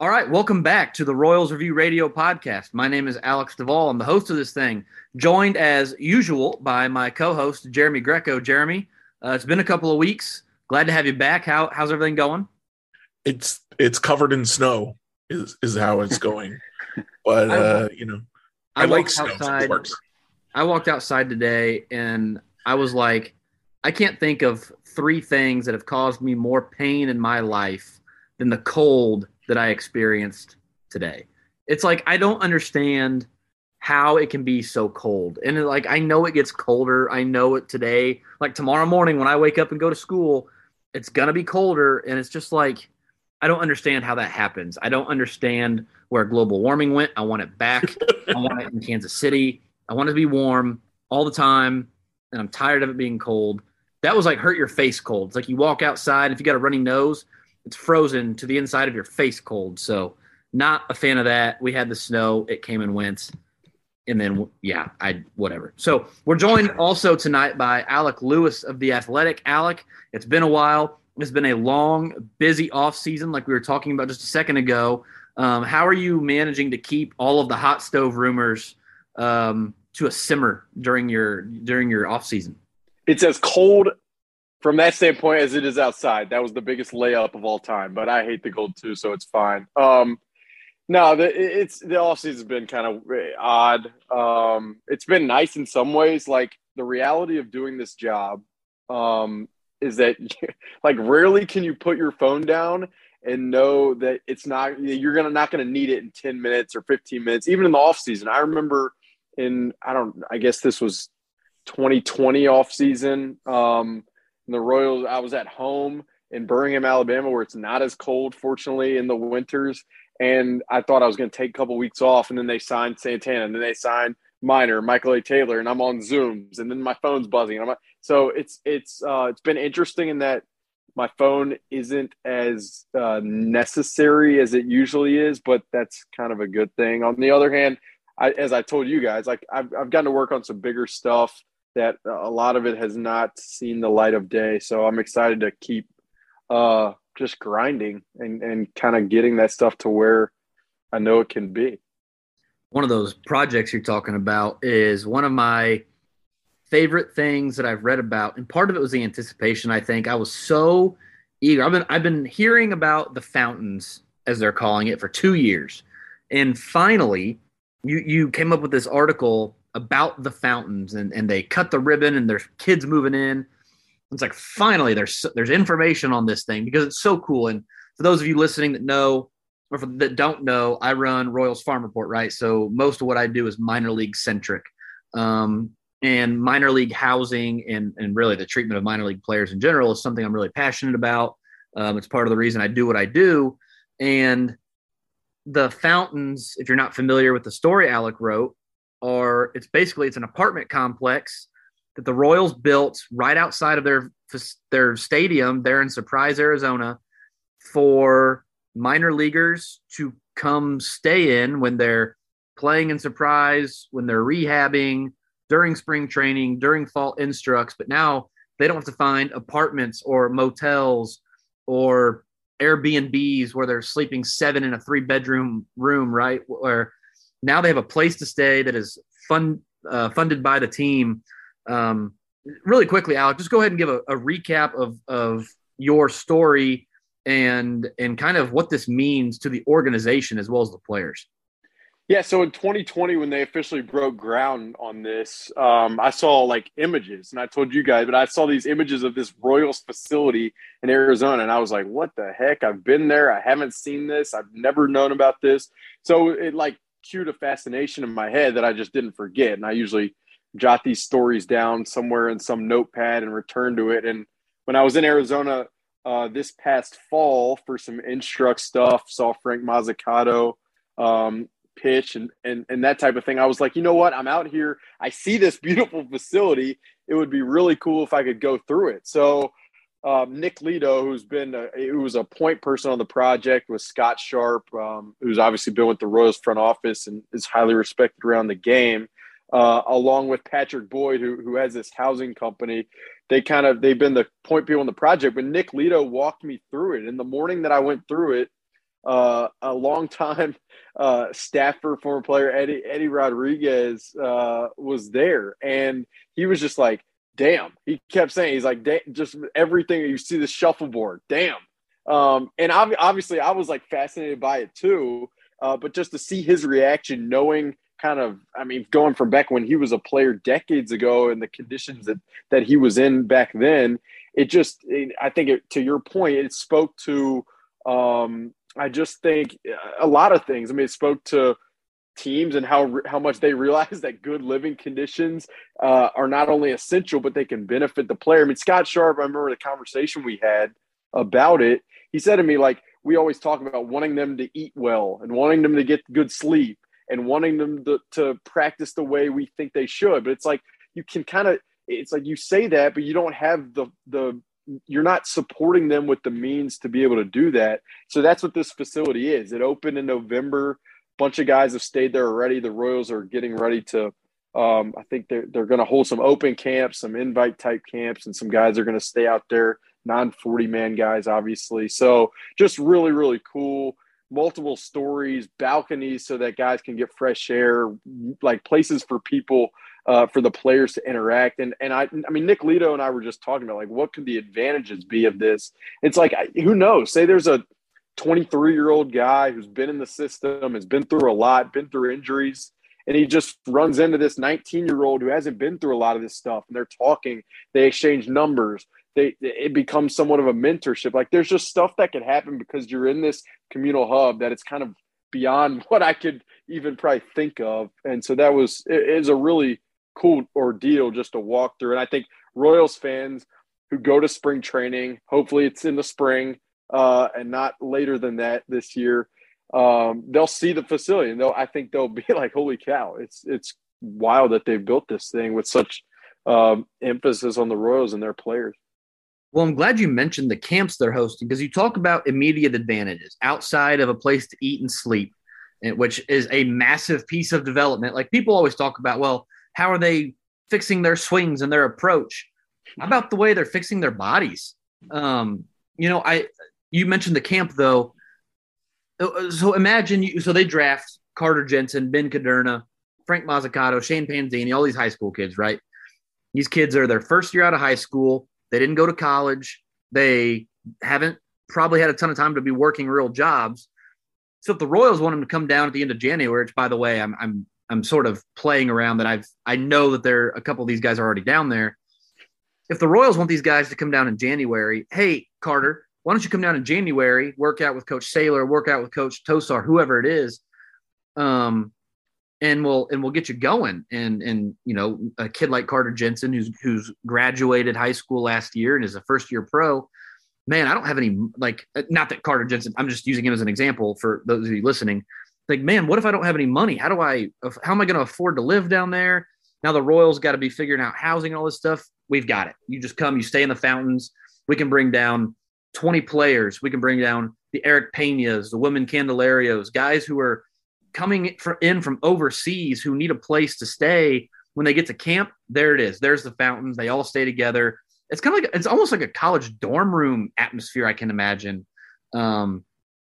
All right, welcome back to the Royals Review Radio podcast. My name is Alex Duvall. I'm the host of this thing, joined as usual by my co-host Jeremy Greco. Jeremy, uh, it's been a couple of weeks. Glad to have you back. How how's everything going? It's it's covered in snow. Is is how it's going. but uh, you know, I, I like snow. Outside, I walked outside today and I was like, I can't think of three things that have caused me more pain in my life than the cold that I experienced today. It's like I don't understand how it can be so cold. And like I know it gets colder. I know it today. Like tomorrow morning when I wake up and go to school, it's going to be colder and it's just like I don't understand how that happens. I don't understand where global warming went. I want it back. I want it in Kansas City. I want it to be warm all the time and I'm tired of it being cold. That was like hurt your face cold. It's like you walk outside if you got a runny nose, it's frozen to the inside of your face cold. So not a fan of that. We had the snow. It came and went. And then yeah, I whatever. So we're joined also tonight by Alec Lewis of the Athletic. Alec, it's been a while. It's been a long, busy off season, like we were talking about just a second ago. Um, how are you managing to keep all of the hot stove rumors um, to a simmer during your during your off season? It's as cold from that standpoint as it is outside. That was the biggest layup of all time. But I hate the gold too, so it's fine. Um, no, the, it's the off season's been kind of odd. Um, it's been nice in some ways. Like the reality of doing this job um, is that, like, rarely can you put your phone down and know that it's not you're gonna not gonna need it in 10 minutes or 15 minutes even in the off season i remember in i don't i guess this was 2020 off season um the Royals, I was at home in Birmingham, Alabama, where it's not as cold, fortunately, in the winters. And I thought I was going to take a couple weeks off, and then they signed Santana, and then they signed Minor, Michael A. Taylor, and I'm on Zooms, and then my phone's buzzing. And I'm so it's it's uh, it's been interesting in that my phone isn't as uh, necessary as it usually is, but that's kind of a good thing. On the other hand, I, as I told you guys, like I've I've gotten to work on some bigger stuff that a lot of it has not seen the light of day. So I'm excited to keep uh, just grinding and, and kind of getting that stuff to where I know it can be. One of those projects you're talking about is one of my favorite things that I've read about, and part of it was the anticipation. I think I was so eager. I've been I've been hearing about the fountains, as they're calling it, for two years, and finally, you you came up with this article about the fountains and, and they cut the ribbon and there's kids moving in. It's like finally there's there's information on this thing because it's so cool. And for those of you listening that know or for, that don't know, I run Royals Farm Report, right? So most of what I do is minor league centric. Um, and minor league housing and, and really the treatment of minor league players in general is something I'm really passionate about. Um, it's part of the reason I do what I do. And the fountains, if you're not familiar with the story Alec wrote, are it's basically it's an apartment complex that the Royals built right outside of their their stadium there in Surprise, Arizona, for minor leaguers to come stay in when they're playing in Surprise, when they're rehabbing, during spring training, during fall instructs. But now they don't have to find apartments or motels or Airbnbs where they're sleeping seven in a three bedroom room, right? Where now they have a place to stay that is fund, uh, funded by the team. Um, really quickly, Alec, just go ahead and give a, a recap of, of your story and and kind of what this means to the organization as well as the players. Yeah, so in 2020, when they officially broke ground on this, um, I saw like images, and I told you guys, but I saw these images of this Royals facility in Arizona, and I was like, "What the heck? I've been there. I haven't seen this. I've never known about this." So it like cued a fascination in my head that I just didn't forget. And I usually jot these stories down somewhere in some notepad and return to it. And when I was in Arizona uh, this past fall for some instruct stuff, saw Frank Mozzicato um, pitch and, and and that type of thing. I was like, you know what? I'm out here. I see this beautiful facility. It would be really cool if I could go through it. So um, Nick Lito, who's been a, who was a point person on the project, with Scott Sharp, um, who's obviously been with the Royals front office and is highly respected around the game, uh, along with Patrick Boyd, who who has this housing company. They kind of they've been the point people on the project. But Nick Lito walked me through it. In the morning that I went through it, uh, a longtime uh, staffer, former player Eddie Eddie Rodriguez uh, was there, and he was just like, "Damn!" He kept saying, "He's like, just everything you see the shuffleboard, damn." Um, and obviously, I was like fascinated by it too. Uh, but just to see his reaction, knowing kind of, I mean, going from back when he was a player decades ago and the conditions that that he was in back then, it just, it, I think, it, to your point, it spoke to. Um, I just think a lot of things. I mean, it spoke to teams and how how much they realize that good living conditions uh, are not only essential, but they can benefit the player. I mean, Scott Sharp. I remember the conversation we had about it. He said to me like, we always talk about wanting them to eat well and wanting them to get good sleep and wanting them to, to practice the way we think they should. But it's like you can kind of it's like you say that, but you don't have the the you're not supporting them with the means to be able to do that. So that's what this facility is. It opened in November. Bunch of guys have stayed there already. The Royals are getting ready to. Um, I think they're they're going to hold some open camps, some invite type camps, and some guys are going to stay out there non 40 man guys, obviously. So just really, really cool. Multiple stories, balconies so that guys can get fresh air, like places for people, uh, for the players to interact. And and I, I mean, Nick Lito and I were just talking about like what could the advantages be of this? It's like who knows? Say there's a 23 year old guy who's been in the system, has been through a lot, been through injuries, and he just runs into this 19 year old who hasn't been through a lot of this stuff and they're talking they exchange numbers they it becomes somewhat of a mentorship. Like there's just stuff that can happen because you're in this communal hub that it's kind of beyond what I could even probably think of. And so that was it is a really cool ordeal just to walk through. And I think Royals fans who go to spring training, hopefully it's in the spring uh, and not later than that this year. Um, they'll see the facility and they'll I think they'll be like, holy cow, it's it's wild that they've built this thing with such um, emphasis on the Royals and their players. Well, I'm glad you mentioned the camps they're hosting because you talk about immediate advantages outside of a place to eat and sleep, which is a massive piece of development. Like people always talk about, well, how are they fixing their swings and their approach? How about the way they're fixing their bodies? Um, you know, I you mentioned the camp though. So imagine you. So they draft Carter Jensen, Ben Kudrna, Frank Mozzicato, Shane Panzini, all these high school kids, right? These kids are their first year out of high school they didn't go to college. They haven't probably had a ton of time to be working real jobs. So if the Royals want them to come down at the end of January, which by the way, I'm I'm I'm sort of playing around that I've I know that there are a couple of these guys are already down there. If the Royals want these guys to come down in January, hey Carter, why don't you come down in January, work out with Coach Saylor, work out with Coach Tosar, whoever it is, um, and we'll and we'll get you going. And and you know, a kid like Carter Jensen, who's who's graduated high school last year and is a first year pro. Man, I don't have any like not that Carter Jensen. I'm just using him as an example for those of you listening. Like, man, what if I don't have any money? How do I? How am I going to afford to live down there? Now the Royals got to be figuring out housing and all this stuff. We've got it. You just come, you stay in the fountains. We can bring down 20 players. We can bring down the Erick Peñas, the Wilmin Candelarios, guys who are coming in from overseas who need a place to stay. When they get to camp there it is. There's the fountains they all stay together. It's kind of like it's almost like a college dorm room atmosphere i can imagine. Um,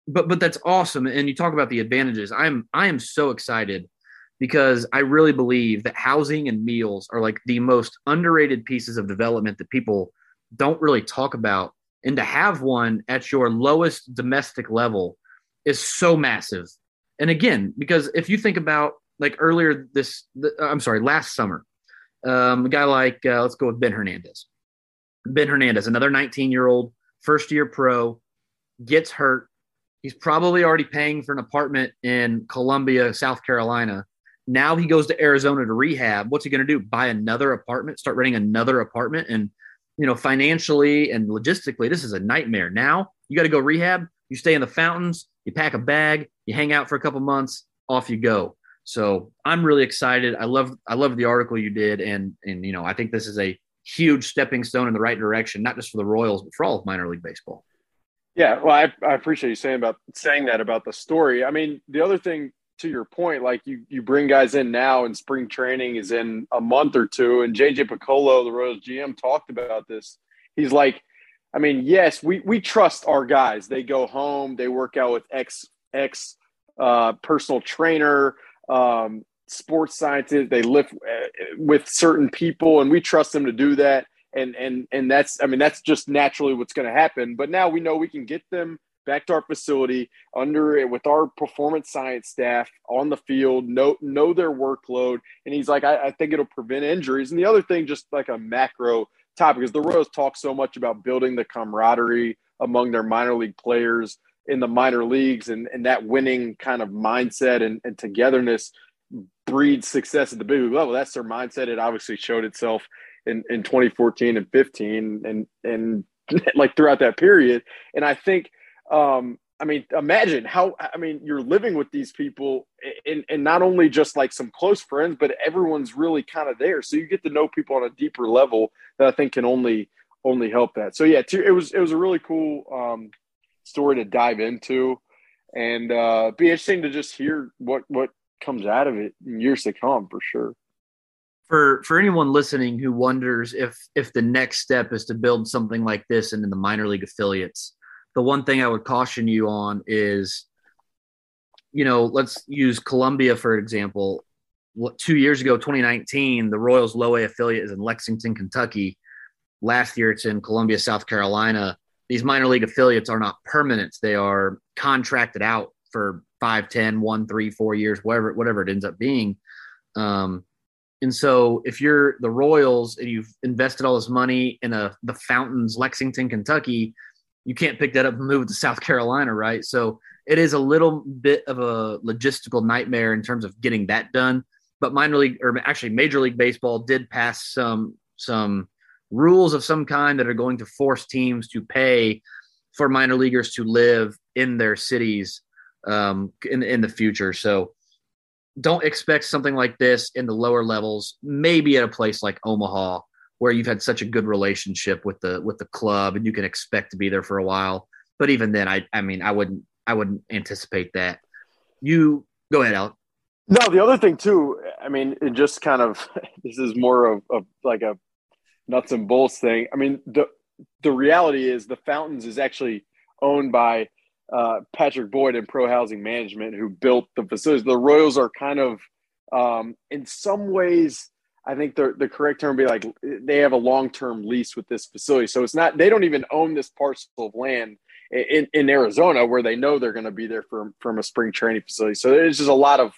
but but that's awesome. And you talk about the advantages. I'm i am so excited because i really believe that housing and meals are like the most underrated pieces of development that people don't really talk about and to have one at your lowest domestic level is so massive and again, because if you think about like earlier this, I'm sorry, last summer, um, a guy like uh, let's go with Ben Hernandez. Ben Hernandez, another 19 year old, first year pro, gets hurt. He's probably already paying for an apartment in Columbia, South Carolina. Now he goes to Arizona to rehab. What's he going to do? Buy another apartment, start renting another apartment, and you know, financially and logistically, this is a nightmare. Now you got to go rehab. You stay in the fountains. You pack a bag you hang out for a couple months, off you go. So I'm really excited. I love I love the article you did, and and you know I think this is a huge stepping stone in the right direction, not just for the Royals, but for all of minor league baseball. Yeah, well, I, I appreciate you saying about saying that about the story. I mean, the other thing to your point, like you you bring guys in now, and spring training is in a month or two, and JJ Picollo, the Royals GM, talked about this. He's like, I mean, yes, we we trust our guys. They go home, they work out with ex ex uh, personal trainer, um, sports scientist. They live uh, with certain people, and we trust them to do that. And and and that's I mean that's just naturally what's going to happen. But now we know we can get them back to our facility under it with our performance science staff on the field, know know their workload. And he's like, I, I think it'll prevent injuries. And the other thing, just like a macro topic, is the Royals talk so much about building the camaraderie among their minor league players in the minor leagues and, and that winning kind of mindset and, and togetherness breeds success at the big league level. That's their mindset. It obviously showed itself in, in 2014 and 15 and and like throughout that period. And I think um I mean, imagine how I mean you're living with these people and, and not only just like some close friends, but everyone's really kind of there. So you get to know people on a deeper level that I think can only only help that. So yeah, it was it was a really cool um, story to dive into, and uh, be interesting to just hear what what comes out of it in years to come for sure. For for anyone listening who wonders if if the next step is to build something like this and into the minor league affiliates, the one thing I would caution you on is, you know, let's use Columbia for example. Two years ago, 2019, the Royals low A affiliate is in Lexington, Kentucky. Last year, it's in Columbia, South Carolina these minor league affiliates are not permanent. They are contracted out for five, ten, one, three, four years, whatever, whatever it ends up being. Um, and so if you're the Royals and you've invested all this money in a the Fountains, Lexington, Kentucky, you can't pick that up and move it to South Carolina, right? So it is a little bit of a logistical nightmare in terms of getting that done. But minor league or actually major league baseball did pass some some rules of some kind that are going to force teams to pay for minor leaguers to live in their cities um, in in the future. So don't expect something like this in the lower levels. Maybe at a place like Omaha, where you've had such a good relationship with the with the club and you can expect to be there for a while. But even then, I I mean, I wouldn't I wouldn't anticipate that. You go ahead, Alec. No, the other thing too. I mean, it just kind of this is more of, of like a nuts and bolts thing. I mean, the the reality is the Fountains is actually owned by uh, Patrick Boyd and Pro Housing Management, who built the facilities. The Royals are kind of, um, in some ways, I think the the correct term would be like they have a long term lease with this facility. So it's not they don't even own this parcel of land in, in Arizona where they know they're going to be there from from a spring training facility. So there's just a lot of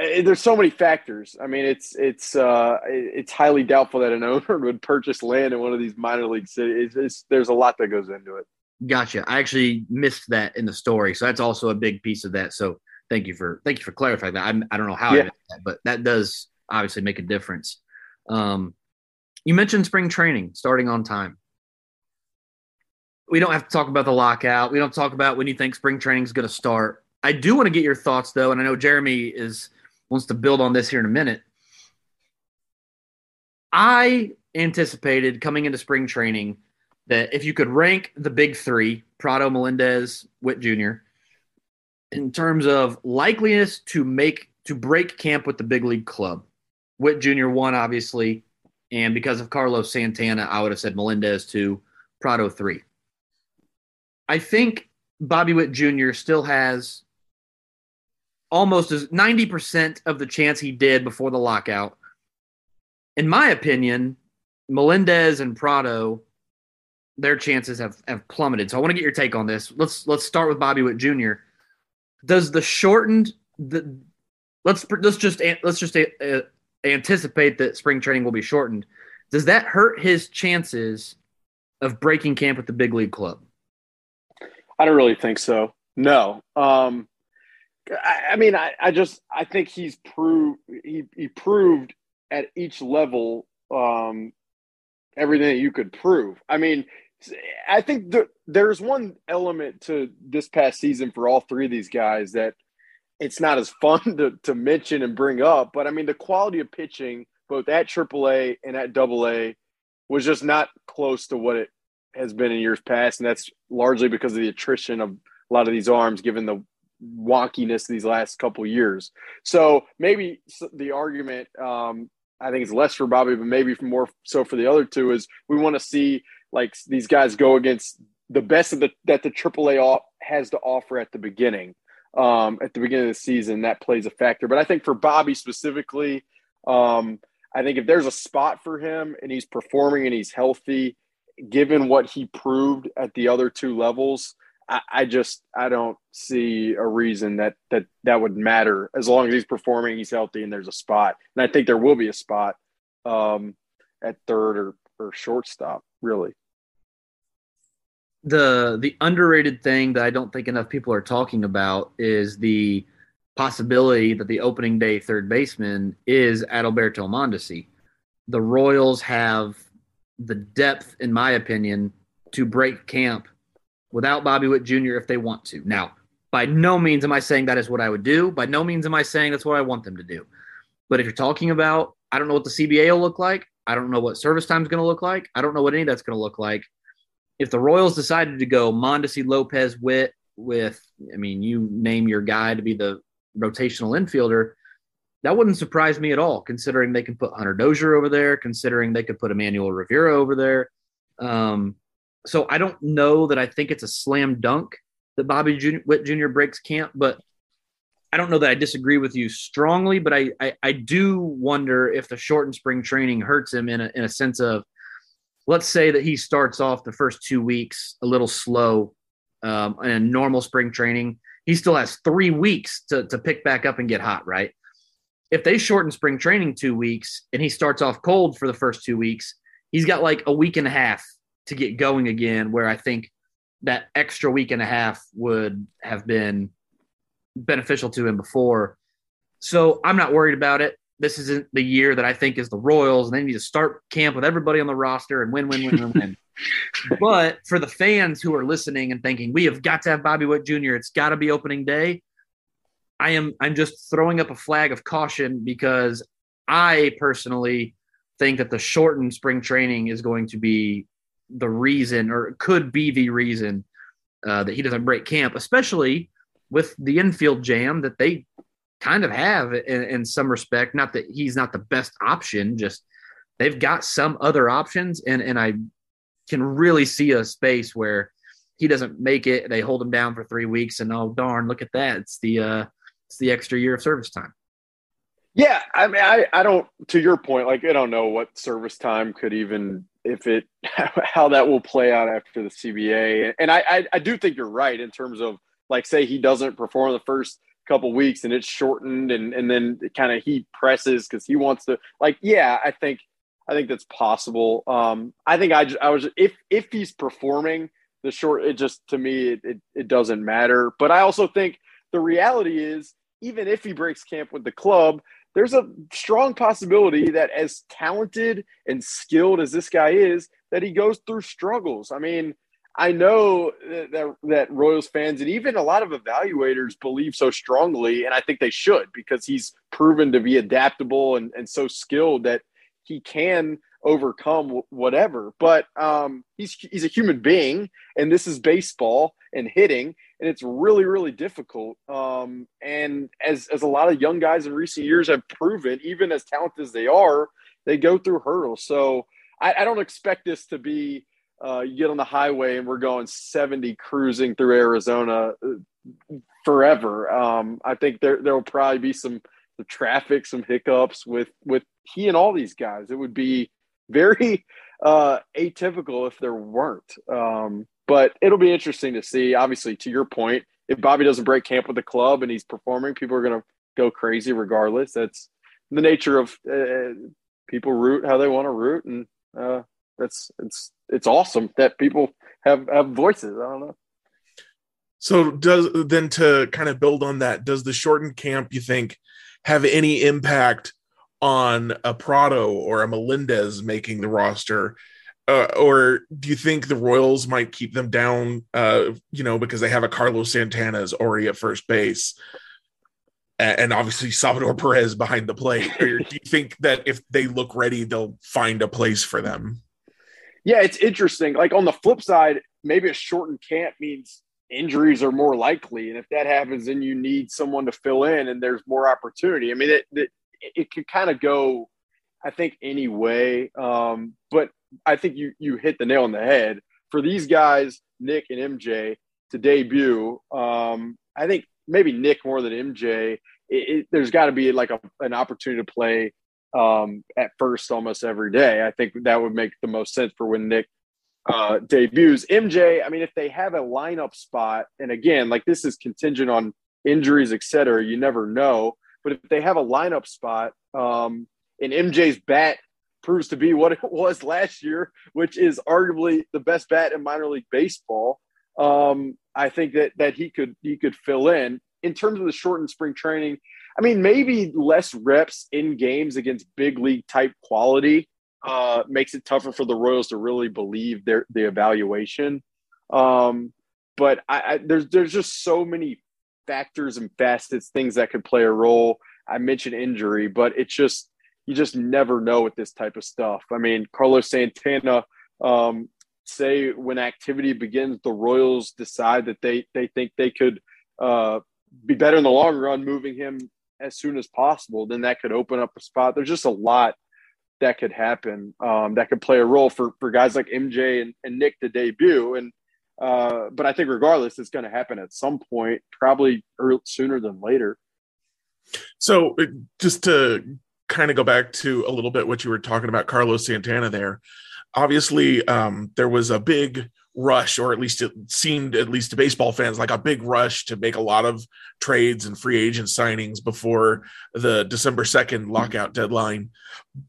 Eh, there's so many factors. I mean, it's it's uh, it's highly doubtful that an owner would purchase land in one of these minor league cities. It's, it's, there's a lot that goes into it. Gotcha. I actually missed that in the story, so that's also a big piece of that. So thank you for thank you for clarifying that. I'm, I don't know how yeah. I missed that, but that does obviously make a difference. Um, you mentioned spring training starting on time. We don't have to talk about the lockout. We don't talk about when you think spring training is going to start. I do want to get your thoughts though, and I know Jeremy is wants to build on this here in a minute. I anticipated coming into spring training that if you could rank the big three, Pratto, Melendez, Witt Jr., in terms of likeliness to make to break camp with the big league club, Witt Jr. one, obviously, and because of Carlos Santana, I would have said Melendez two, Pratto three. I think Bobby Witt Jr. still has almost as 90% of the chance he did before the lockout. In my opinion, Melendez and Pratto, their chances have, have plummeted. So I want to get your take on this. Let's let's start with Bobby Witt Jr. Does the shortened the let's let's just let's just uh, anticipate that spring training will be shortened. Does that hurt his chances of breaking camp with the big league club? I don't really think so. No. Um, I, I mean, I, I just I think he's proved he, he proved at each level um, everything that you could prove. I mean, I think the, there's one element to this past season for all three of these guys that it's not as fun to, to mention and bring up. But I mean, the quality of pitching, both at AAA and at AA, was just not close to what it has been in years past. And that's largely because of the attrition of a lot of these arms, given the wonkiness these last couple years. So maybe the argument, um, I think it's less for Bobby, but maybe more so for the other two is we want to see like these guys go against the best of the that the AAA has to offer at the beginning. Um, at the beginning of the season, that plays a factor. But I think for Bobby specifically, um, I think if there's a spot for him and he's performing and he's healthy, given what he proved at the other two levels, I, I, just I don't see a reason that that that would matter as long as he's performing, he's healthy, and there's a spot. And I think there will be a spot um, at third or or shortstop, really. The the underrated thing that I don't think enough people are talking about is the possibility that the opening day third baseman is Adalberto Mondesi. The Royals have the depth, in my opinion, to break camp without Bobby Witt Jr. if they want to. Now, by no means am I saying that is what I would do. By no means am I saying that's what I want them to do. But if you're talking about, I don't know what the CBA will look like. I don't know what service time is going to look like. I don't know what any of that's going to look like. If the Royals decided to go Mondesi, Lopez, Witt with, I mean, you name your guy to be the rotational infielder, that wouldn't surprise me at all, considering they can put Hunter Dozier over there, considering they could put Emmanuel Rivera over there. Um, so I don't know that I think it's a slam dunk that Bobby Jr., Witt Jr. breaks camp, but I don't know that I disagree with you strongly, but I, I, I do wonder if the shortened spring training hurts him in a, in a sense of, let's say that he starts off the first two weeks a little slow um, in a normal spring training. He still has three weeks to, to pick back up and get hot, right? If they shorten spring training two weeks and he starts off cold for the first two weeks, he's got like a week and a half to get going again, where I think that extra week and a half would have been beneficial to him before. So I'm not worried about it. This isn't the year that I think is the Royals, and they need to start camp with everybody on the roster and win, win, win, win, win. but for the fans who are listening and thinking we have got to have Bobby Witt Jr., it's got to be opening day. I am I'm just throwing up a flag of caution because I personally think that the shortened spring training is going to be the reason or could be the reason uh, that he doesn't break camp, especially with the infield jam that they kind of have in, in, some respect. Not that he's not the best option, just they've got some other options, and and I can really see a space where he doesn't make it. They hold him down for three weeks, and oh darn, look at that! It's the uh, it's the extra year of service time. Yeah, I mean, I, I don't. To your point, like I don't know what service time could even if it how that will play out after the CBA. And I, I, I do think you're right in terms of like say he doesn't perform the first couple weeks and it's shortened and and then kind of he presses because he wants to like yeah I think I think that's possible. Um, I think I I was if if he's performing the short it just to me it, it, it doesn't matter. But I also think the reality is even if he breaks camp with the club, there's a strong possibility that as talented and skilled as this guy is, that he goes through struggles. I mean, I know that, that Royals fans and even a lot of evaluators believe so strongly, and I think they should because he's proven to be adaptable and, and so skilled that he can overcome whatever. But um, he's he's a human being, and this is baseball and hitting, and it's really really difficult. Um, and as as a lot of young guys in recent years have proven, even as talented as they are, they go through hurdles. So I, I don't expect this to be. Uh, you get on the highway and we're going 70 cruising through Arizona uh, forever. Um, I think there there will probably be some the traffic, some hiccups with with he and all these guys. It would be very uh, atypical if there weren't. Um, but it'll be interesting to see. Obviously, to your point, if Bobby doesn't break camp with the club and he's performing, people are going to go crazy regardless. That's the nature of uh, people root how they want to root, and uh, that's it's it's awesome that people have have voices. I don't know. So does then to kind of build on that, does the shortened camp you think have any impact on a Pratto or a Melendez making the roster? Uh, or do you think the Royals might keep them down, uh, you know, because they have a Carlos Santana's already at first base? And obviously Salvador Perez behind the plate. Do you think that if they look ready, they'll find a place for them? Yeah, it's interesting. Like on the flip side, maybe a shortened camp means injuries are more likely, and if that happens, then you need someone to fill in, and there's more opportunity. I mean, it, it, it could kind of go, I think, any way. Um, but I think you you hit the nail on the head for these guys, Nick and MJ, to debut. Um, I think maybe Nick more than MJ. It, it, there's got to be like a, an opportunity to play um, at first almost every day. I think that would make the most sense for when Nick uh, debuts. MJ, I mean, if they have a lineup spot, and again, like this is contingent on injuries, et cetera, you never know. But if they have a lineup spot, um, and MJ's bat proves to be what it was last year, which is arguably the best bat in minor league baseball, um, I think that that he could he could fill in. In terms of the shortened spring training, I mean, maybe less reps in games against big league type quality uh, makes it tougher for the Royals to really believe their the evaluation. Um, but I, I, there's there's just so many factors and facets, things that could play a role. I mentioned injury, but it's just you just never know with this type of stuff. I mean, Carlos Santana, um, say when activity begins, the Royals decide that they they think they could uh, be better in the long run, moving him as soon as possible. Then that could open up a spot. There's just a lot that could happen um, that could play a role for for guys like MJ and, and Nick to debut. And uh, but I think regardless, it's going to happen at some point, probably early, sooner than later. So uh, just to kind of go back to a little bit what you were talking about, Carlos Santana there. Obviously, um, there was a big rush, or at least it seemed, at least to baseball fans, like a big rush to make a lot of trades and free agent signings before the December 2nd lockout deadline.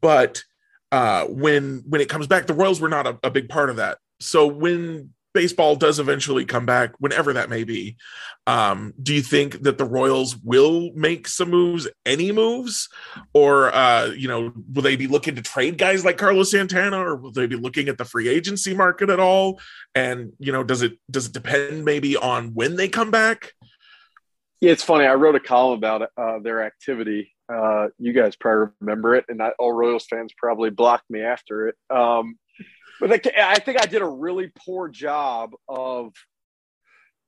But uh, when when it comes back, the Royals were not a, a big part of that. So when baseball does eventually come back, whenever that may be. Um, do you think that the Royals will make some moves, any moves, or uh, you know, will they be looking to trade guys like Carlos Santana, or will they be looking at the free agency market at all? And you know, does it does it depend maybe on when they come back? Yeah, it's funny. I wrote a column about uh, their activity. Uh, you guys probably remember it, and all Royals fans probably blocked me after it. Um, but I think I did a really poor job of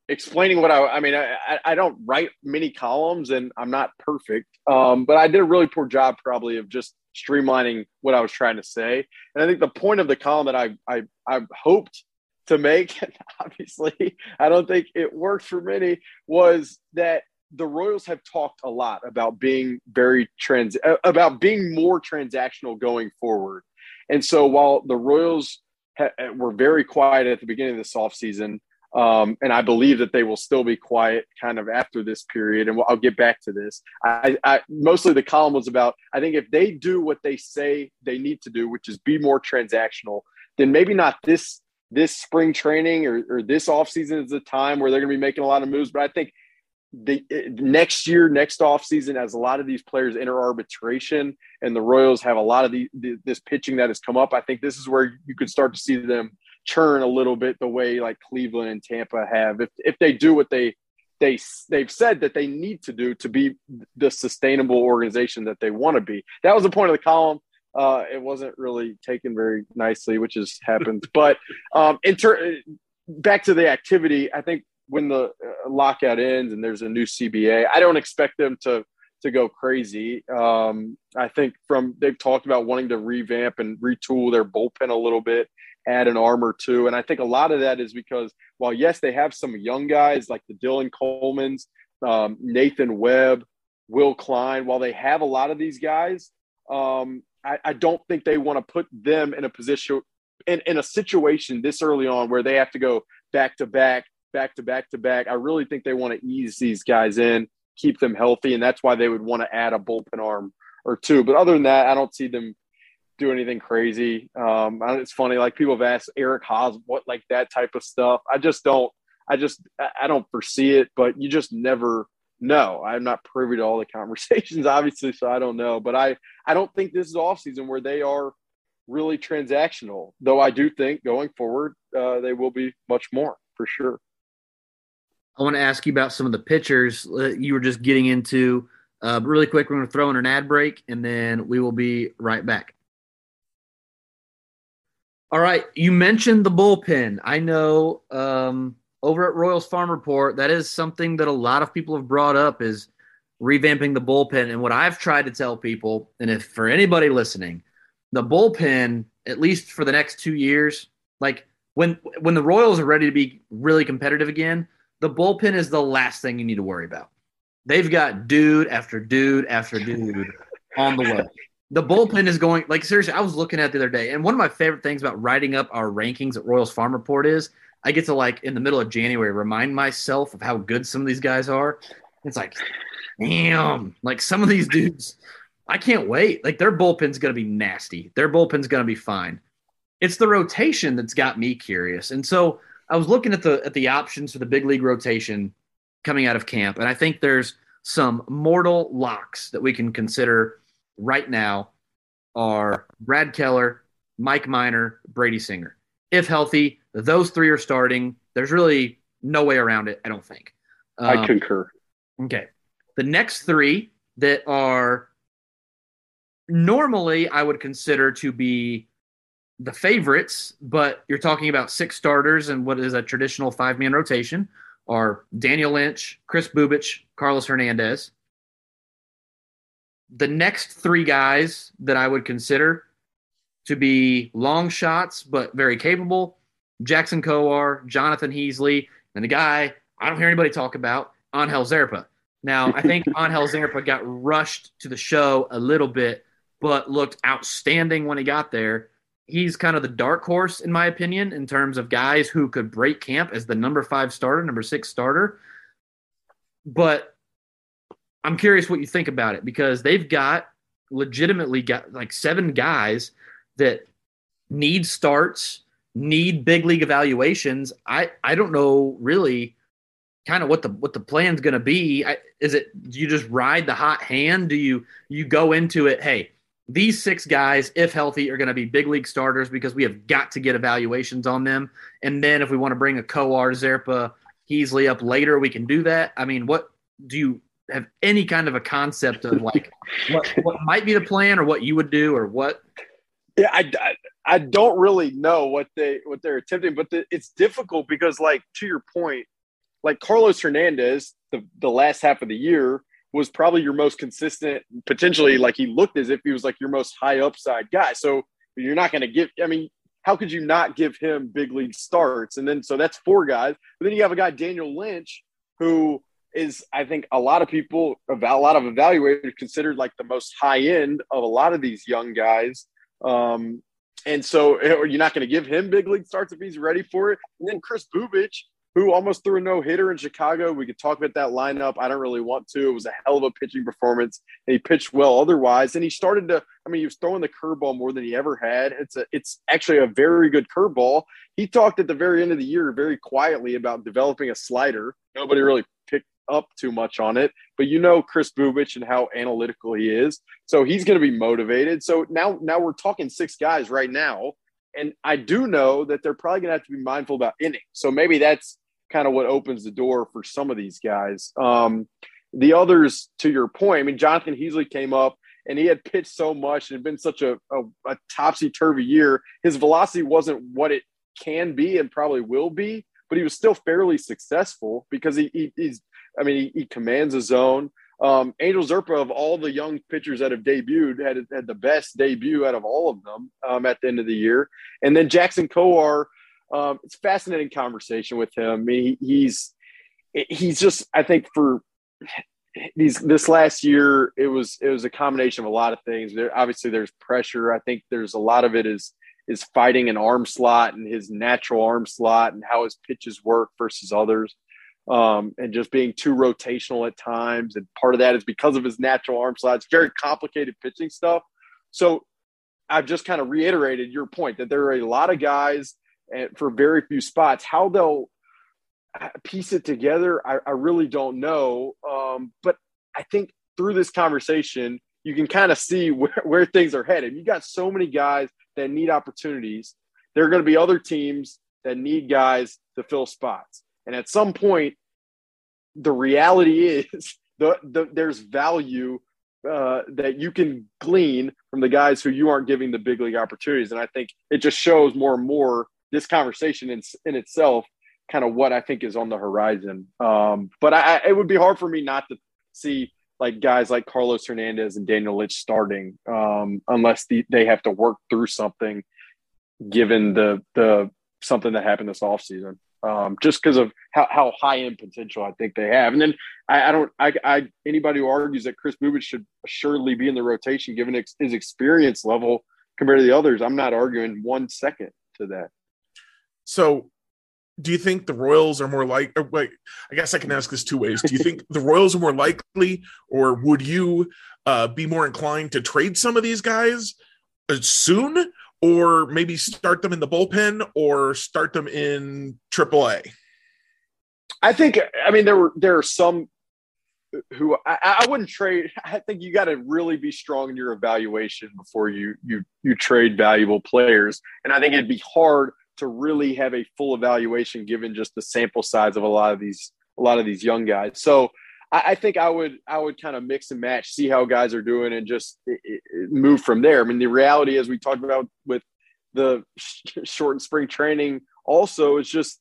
explaining what I. I mean, I, I don't write many columns, and I'm not perfect. Um, but I did a really poor job, probably, of just streamlining what I was trying to say. And I think the point of the column that I I, I hoped to make, obviously, I don't think it worked for many, was that the Royals have talked a lot about being very trans about being more transactional going forward. And so while the Royals ha- were very quiet at the beginning of this offseason. Um, and I believe that they will still be quiet kind of after this period. And I'll get back to this. I, I, mostly the column was about I think if they do what they say they need to do, which is be more transactional, then maybe not this this spring training or, or this offseason is the time where they're going to be making a lot of moves. But I think the next year, next offseason, as a lot of these players enter arbitration and the Royals have a lot of the, the, this pitching that has come up, I think this is where you could start to see them churn a little bit the way like Cleveland and Tampa have. If if they do what they they they've said that they need to do to be the sustainable organization that they want to be. That was the point of the column. Uh, it wasn't really taken very nicely, which has happened. but um, in ter- back to the activity, I think when the uh, lockout ends and there's a new CBA, I don't expect them to to go crazy. Um, I think from they've talked about wanting to revamp and retool their bullpen a little bit, add an arm or two, and I think a lot of that is because while yes they have some young guys like the Dylan Coleman's, um, Nathan Webb, Will Klein, while they have a lot of these guys, um, I, I don't think they want to put them in a position in, in a situation this early on where they have to go back to back back to back to back. I really think they want to ease these guys in, keep them healthy, and that's why they would want to add a bullpen arm or two. But other than that, I don't see them do anything crazy. Um, it's funny, like people have asked Eric Haas what like that type of stuff. I just don't. I just I don't foresee it, but you just never know. I'm not privy to all the conversations, obviously, so I don't know. But I I don't think this is off season where they are really transactional. Though I do think going forward uh, they will be much more for sure. I want to ask you about some of the pitchers you were just getting into. Uh, really quick, we're going to throw in an ad break and then we will be right back. All right. You mentioned the bullpen. I know um, over at Royals Farm Report, that is something that a lot of people have brought up is revamping the bullpen. And what I've tried to tell people, and if for anybody listening, the bullpen at least for the next two years. Like when when the Royals are ready to be really competitive again, the bullpen is the last thing you need to worry about. They've got dude after dude after dude on the way. The bullpen is going like seriously. I was looking at the other day, and one of my favorite things about writing up our rankings at Royals Farm Report is I get to like in the middle of January remind myself of how good some of these guys are. It's like, damn, like some of these dudes, I can't wait. Like their bullpen's gonna be nasty. Their bullpen's gonna be fine. It's the rotation that's got me curious. And so I was looking at the at the options for the big league rotation coming out of camp, and I think there's some mortal locks that we can consider right now are Brad Keller, Mike Minor, Brady Singer. If healthy, those three are starting. There's really no way around it, I don't think. Um, I concur. Okay. The next three that are normally I would consider to be the favorites, but you're talking about six starters and what is a traditional five man rotation are Daniel Lynch, Chris Bubic, Carlos Hernandez. The next three guys that I would consider to be long shots, but very capable Jackson Kowar, Jonathan Heasley, and the guy I don't hear anybody talk about, Angel Zerpa. Now, I think Angel Zerpa got rushed to the show a little bit, but looked outstanding when he got there he's kind of the dark horse in my opinion in terms of guys who could break camp as the number five starter, number six starter. But I'm curious what you think about it because they've got legitimately got like seven guys that need starts, need big league evaluations. I I don't know really kind of what the what the plan's going to be. I, is it do you just ride the hot hand? Do you you go into it? Hey, these six guys, if healthy, are going to be big league starters because we have got to get evaluations on them. And then if we want to bring a Kowar, Zerpa, Heasley up later, we can do that. I mean, what do you have any kind of a concept of like what, what might be the plan or what you would do or what? Yeah, I, I, I don't really know what they what they're attempting, but the, it's difficult because, like to your point, like Carlos Hernandez, the the last half of the year was probably your most consistent, potentially like he looked as if he was like your most high upside guy. So you're not going to give, I mean, how could you not give him big league starts? And then, so that's four guys. But then you have a guy, Daniel Lynch, who is, I think, a lot of people, a lot of evaluators considered like the most high end of a lot of these young guys. Um, and so you're not going to give him big league starts if he's ready for it. And then Chris Bubic, who almost threw a no hitter in Chicago. We could talk about that lineup. I don't really want to. It was a hell of a pitching performance. And he pitched well otherwise. And he started to, I mean, he was throwing the curveball more than he ever had. It's a, it's actually a very good curveball. He talked at the very end of the year very quietly about developing a slider. Nobody really picked up too much on it. But you know Chris Bubic and how analytical he is. So he's going to be motivated. So now, now we're talking six guys right now. And I do know that they're probably going to have to be mindful about innings. So maybe that's kind of what opens the door for some of these guys. Um, the others, to your point, I mean, Jonathan Heasley came up and he had pitched so much and been such a, a, a topsy turvy year. His velocity wasn't what it can be and probably will be, but he was still fairly successful because he, he he's, I mean, he, he commands a zone. Um, Angel Zerpa, of all the young pitchers that have debuted, had had the best debut out of all of them um, at the end of the year. And then Jackson Kowar, um, it's fascinating conversation with him. He, he's he's just I think for these this last year it was it was a combination of a lot of things. There obviously there's pressure. I think there's a lot of it is is fighting an arm slot and his natural arm slot and how his pitches work versus others. Um, and just being too rotational at times. And part of that is because of his natural arm slot. It's very complicated pitching stuff. So I've just kind of reiterated your point that there are a lot of guys and for very few spots. How they'll piece it together, I, I really don't know. Um, but I think through this conversation, you can kind of see where, where things are headed. You got so many guys that need opportunities. There are going to be other teams that need guys to fill spots. And at some point, the reality is the, the there's value uh, that you can glean from the guys who you aren't giving the big league opportunities. And I think it just shows more and more this conversation in, in itself kind of what I think is on the horizon. Um, but I, it would be hard for me not to see like guys like Carlos Hernandez and Daniel Lynch starting um, unless the, they have to work through something given the the something that happened this offseason. Um, just because of how, how high end potential I think they have. And then I, I don't, I, I, anybody who argues that Chris Bubic should assuredly be in the rotation given ex, his experience level compared to the others, I'm not arguing one second to that. So, do you think the Royals are more like? wait, I guess I can ask this two ways. Do you think the Royals are more likely, or would you uh, be more inclined to trade some of these guys uh, soon, or maybe start them in the bullpen or start them in AAA? I think. I mean, there were there are some who I, I wouldn't trade. I think you got to really be strong in your evaluation before you you you trade valuable players, and I think it'd be hard to really have a full evaluation given just the sample size of a lot of these a lot of these young guys. So I, I think I would I would kind of mix and match, see how guys are doing, and just it, it, move from there. I mean, the reality, as we talked about with the short spring training, also it's just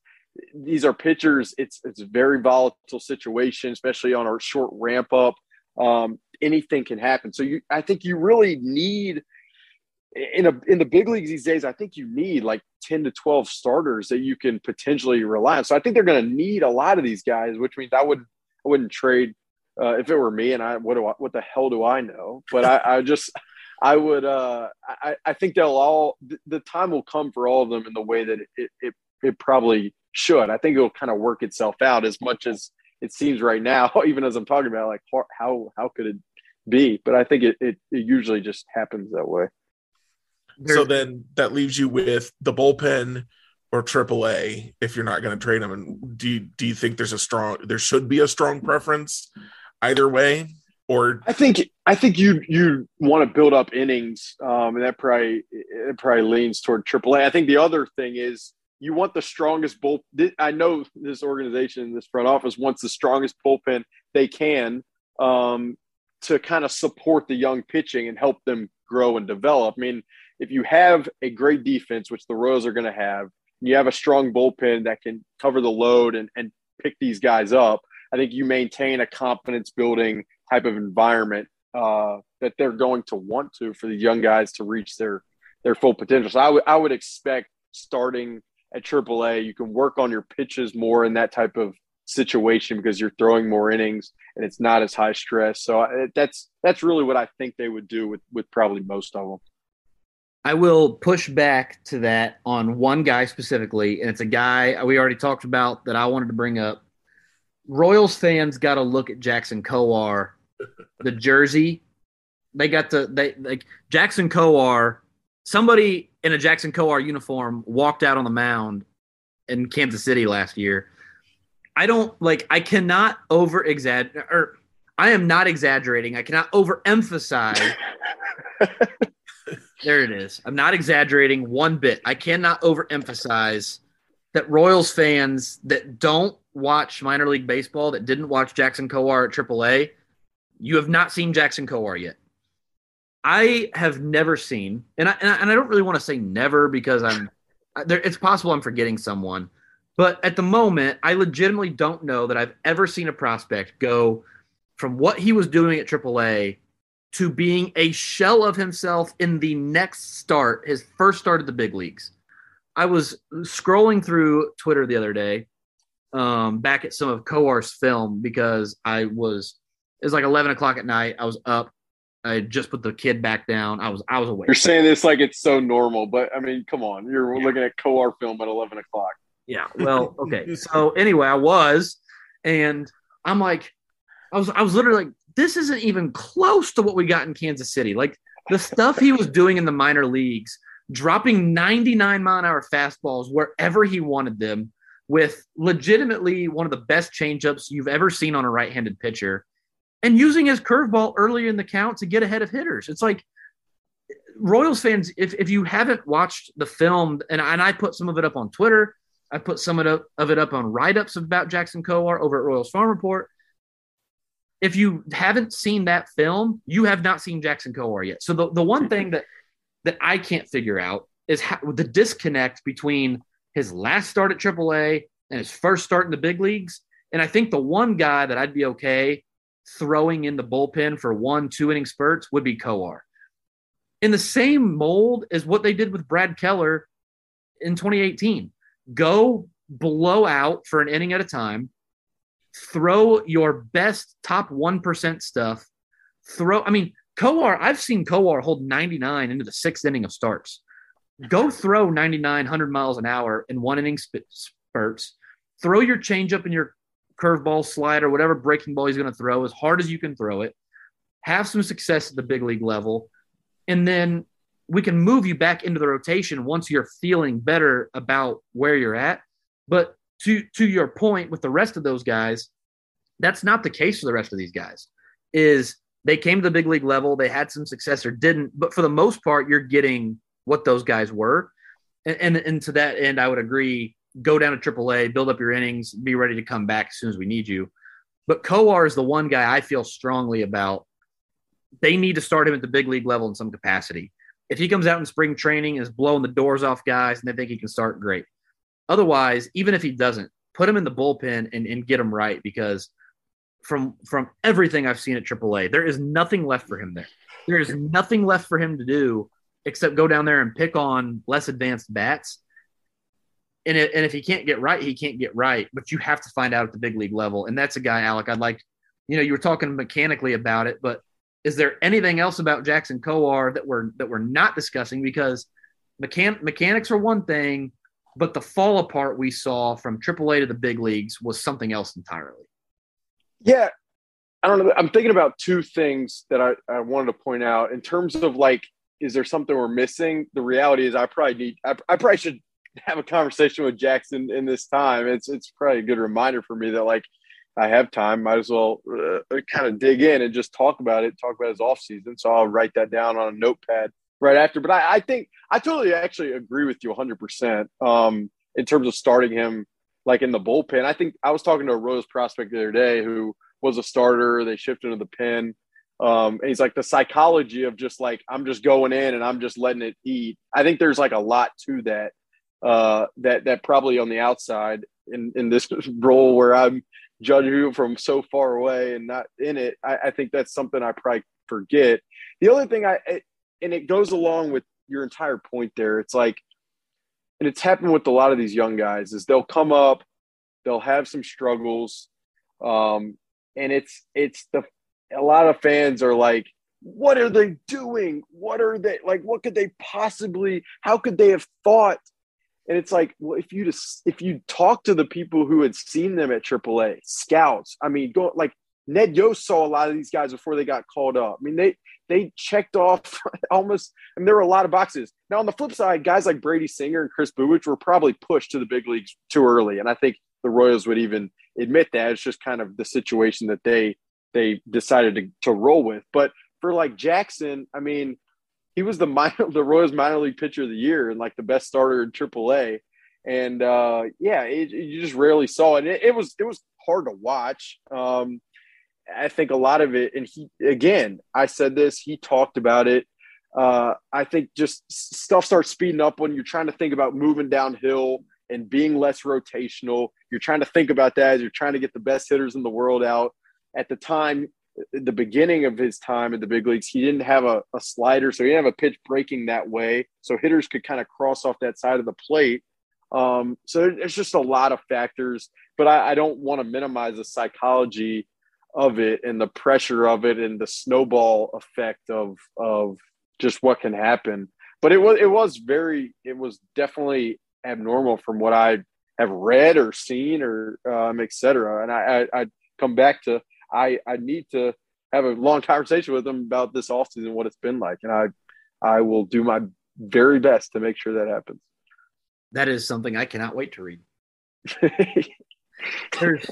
these are pitchers. It's it's a very volatile situation, especially on a short ramp up. Um, anything can happen. So you, I think you really need in a in the big leagues these days. I think you need like ten to twelve starters that you can potentially rely on. So I think they're going to need a lot of these guys, which means I would I wouldn't trade uh, if it were me. And I what do I, what the hell do I know? But I, I just I would uh, I I think they'll all the time will come for all of them in the way that it it, it probably should. I think it'll kind of work itself out as much as it seems right now. Even as I'm talking about, like how how could it be? But I think it it, it usually just happens that way. So then that leaves you with the bullpen or AAA if you're not going to trade them. And do you, do you think there's a strong there should be a strong preference either way? Or I think I think you you want to build up innings, um, and that probably it probably leans toward AAA. I think the other thing is you want the strongest bull. I know this organization, this front office wants the strongest bullpen they can um, to kind of support the young pitching and help them grow and develop. I mean, if you have a great defense, which the Royals are going to have, you have a strong bullpen that can cover the load and, and pick these guys up, I think you maintain a confidence building type of environment uh, that they're going to want to for the young guys to reach their their full potential. So I would I would expect starting at AAA, you can work on your pitches more in that type of situation because you're throwing more innings and it's not as high stress. So that's that's really what I think they would do with with probably most of them. I will push back to that on one guy specifically, and it's a guy uh, we already talked about that I wanted to bring up. Royals fans got to look at Jackson Kowar, the jersey. They got to they like Jackson Kowar. Somebody in a Jackson Kowar uniform walked out on the mound in Kansas City last year. I don't like. I cannot over exaggerate, or I am not exaggerating. I cannot overemphasize there it is. I'm not exaggerating one bit. I cannot overemphasize that Royals fans that don't watch minor league baseball, that didn't watch Jackson Kowar at AAA, you have not seen Jackson Kowar yet. I have never seen, and I, and I, and I don't really want to say never because I'm, there, it's possible I'm forgetting someone, but at the moment, I legitimately don't know that I've ever seen a prospect go from what he was doing at AAA to being a shell of himself in the next start, his first start at the big leagues. I was scrolling through Twitter the other day, um, back at some of Kowar's film because I was it was like eleven o'clock at night. I was up. I just put the kid back down. I was I was awake. You're saying this like it's so normal, but I mean, come on. You're yeah. looking at Kowar film at eleven o'clock. Yeah. Well, okay. so anyway, I was, and I'm like, I was I was literally like, this isn't even close to what we got in Kansas City. Like the stuff he was doing in the minor leagues, dropping 99 mile an hour fastballs wherever he wanted them, with legitimately one of the best changeups you've ever seen on a right handed pitcher, and using his curveball earlier in the count to get ahead of hitters. It's like Royals fans, if, if you haven't watched the film, and, and I put some of it up on Twitter, I put some of it up, of it up on write ups about Jackson Kowar over at Royals Farm Report if you haven't seen that film, you have not seen Jackson Kowar yet. So the, the one thing that that I can't figure out is how, the disconnect between his last start at AAA and his first start in the big leagues. And I think the one guy that I'd be okay throwing in the bullpen for one, two inning spurts would be Kowar. In the same mold as what they did with Brad Keller in 2018. Go blow out for an inning at a time. Throw your best top 1% stuff. Throw, I mean, Kowar, I've seen Kowar hold 99 into the sixth inning of starts. Go throw 99, 100 miles an hour in one inning spurts. Throw your changeup and your curveball, slider, whatever breaking ball he's going to throw as hard as you can throw it. Have some success at the big league level. And then we can move you back into the rotation once you're feeling better about where you're at. But to to your point with the rest of those guys, that's not the case for the rest of these guys. Is they came to the big league level, they had some success or didn't, but for the most part, you're getting what those guys were. And, and, and to that end, I would agree. Go down to AAA, build up your innings, be ready to come back as soon as we need you. But Kowar is the one guy I feel strongly about. They need to start him at the big league level in some capacity. If he comes out in spring training and is blowing the doors off guys and they think he can start, great. Otherwise, even if he doesn't, put him in the bullpen and, and get him right because from from everything I've seen at AAA, there is nothing left for him there. There is nothing left for him to do except go down there and pick on less advanced bats. And, it, and if he can't get right, he can't get right. But you have to find out at the big league level. And that's a guy, Alec, I'd like, you know, you were talking mechanically about it, but is there anything else about Jackson Kowar that we're that we're not discussing? Because mechan- mechanics are one thing, but the fall apart we saw from AAA to the big leagues was something else entirely. Yeah, I don't know. I'm thinking about two things that I, I wanted to point out in terms of like, is there something we're missing? The reality is, I probably need, I, I probably should have a conversation with Jackson in this time. It's it's probably a good reminder for me that like I have time, might as well uh, kind of dig in and just talk about it, talk about his off season. So I'll write that down on a notepad right after. But I, I think I totally actually agree with you 100 um, percent in terms of starting him like in the bullpen. I think I was talking to a Rose prospect the other day who was a starter. They shifted to the pen. Um, and he's like the psychology of just like I'm just going in and I'm just letting it eat. I think there's like a lot to that. Uh, that that probably on the outside in in this role where I'm judging from so far away and not in it. I, I think that's something I probably forget. The only thing I and it goes along with your entire point there. It's like, and it's happened with a lot of these young guys is they'll come up, they'll have some struggles, um, and it's it's the a lot of fans are like, what are they doing? What are they like? What could they possibly? How could they have thought? And it's like, well, if you just if you talk to the people who had seen them at AAA, scouts, I mean, go like Ned Yost saw a lot of these guys before they got called up. I mean, they they checked off almost, mean, there were a lot of boxes. Now, on the flip side, guys like Brady Singer and Chris Bubic were probably pushed to the big leagues too early. And I think the Royals would even admit that. It's just kind of the situation that they they decided to, to roll with. But for like Jackson, I mean, he was the minor, the Royals minor league pitcher of the year and like the best starter in AAA. And uh, yeah, it, you just rarely saw it. it. It was it was hard to watch. Um, I think a lot of it, and he again, I said this, he talked about it. Uh, I think just stuff starts speeding up when you're trying to think about moving downhill and being less rotational. You're trying to think about that as you're trying to get the best hitters in the world out. At the time, the beginning of his time in the big leagues, he didn't have a, a slider, so he didn't have a pitch breaking that way. So hitters could kind of cross off that side of the plate. Um, so there's just a lot of factors, but I, I don't want to minimize the psychology of it and the pressure of it and the snowball effect of of just what can happen. But it was it was very it was definitely abnormal from what I have read or seen or um, etc. And I, I I come back to I I need to have a long conversation with them about this offseason and what it's been like, and I I will do my very best to make sure that happens. That is something I cannot wait to read. There's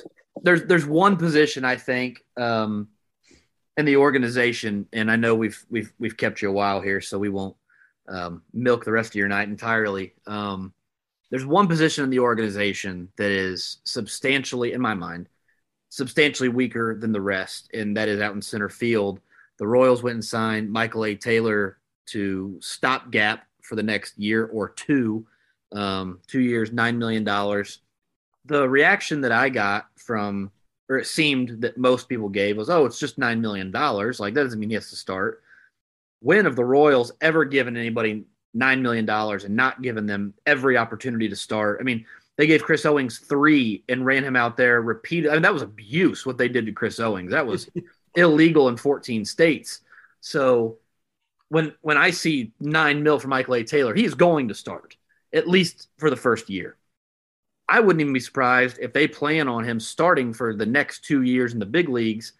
there's there's one position I think um, in the organization, and I know we've we've we've kept you a while here, so we won't um, milk the rest of your night entirely. Um, there's one position in the organization that is substantially, in my mind, substantially weaker than the rest, and that is out in center field. The Royals went and signed Michael A. Taylor to stopgap for the next year or two, um, two years, nine million dollars the reaction that I got from, or it seemed that most people gave was, oh, it's just $9 million. Like, that doesn't mean he has to start. When have the Royals ever given anybody $9 million and not given them every opportunity to start. I mean, they gave Chris Owings three and ran him out there repeated. I mean, that was abuse what they did to Chris Owings. That was illegal in 14 states. So when when I see nine mil for Michael A. Taylor, he is going to start at least for the first year. I wouldn't even be surprised if they plan on him starting for the next two years in the big leagues.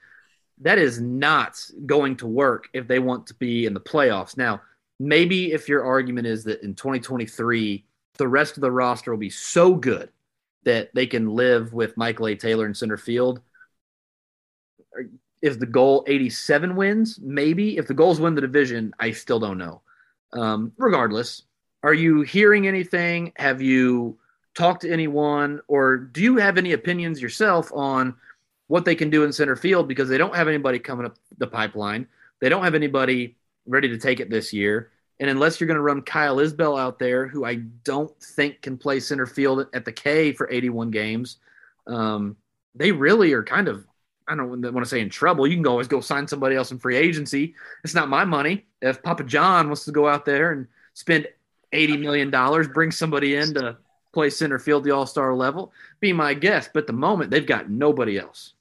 That is not going to work if they want to be in the playoffs. Now, maybe if your argument is that in 2023, the rest of the roster will be so good that they can live with Michael A. Taylor in center field. Is the goal 87 wins? Maybe. If the goals win the division, I still don't know. Um, regardless, are you hearing anything? Have you talked to anyone? Or do you have any opinions yourself on what they can do in center field? Because they don't have anybody coming up the pipeline. They don't have anybody ready to take it this year. And unless you're going to run Kyle Isbel out there, who I don't think can play center field at the K for 81 games, um, they really are kind of, I don't want to say in trouble. You can always go sign somebody else in free agency. It's not my money. If Papa John wants to go out there and spend $80 million, bring somebody in to play center field the all star level, be my guest. But the moment, they've got nobody else.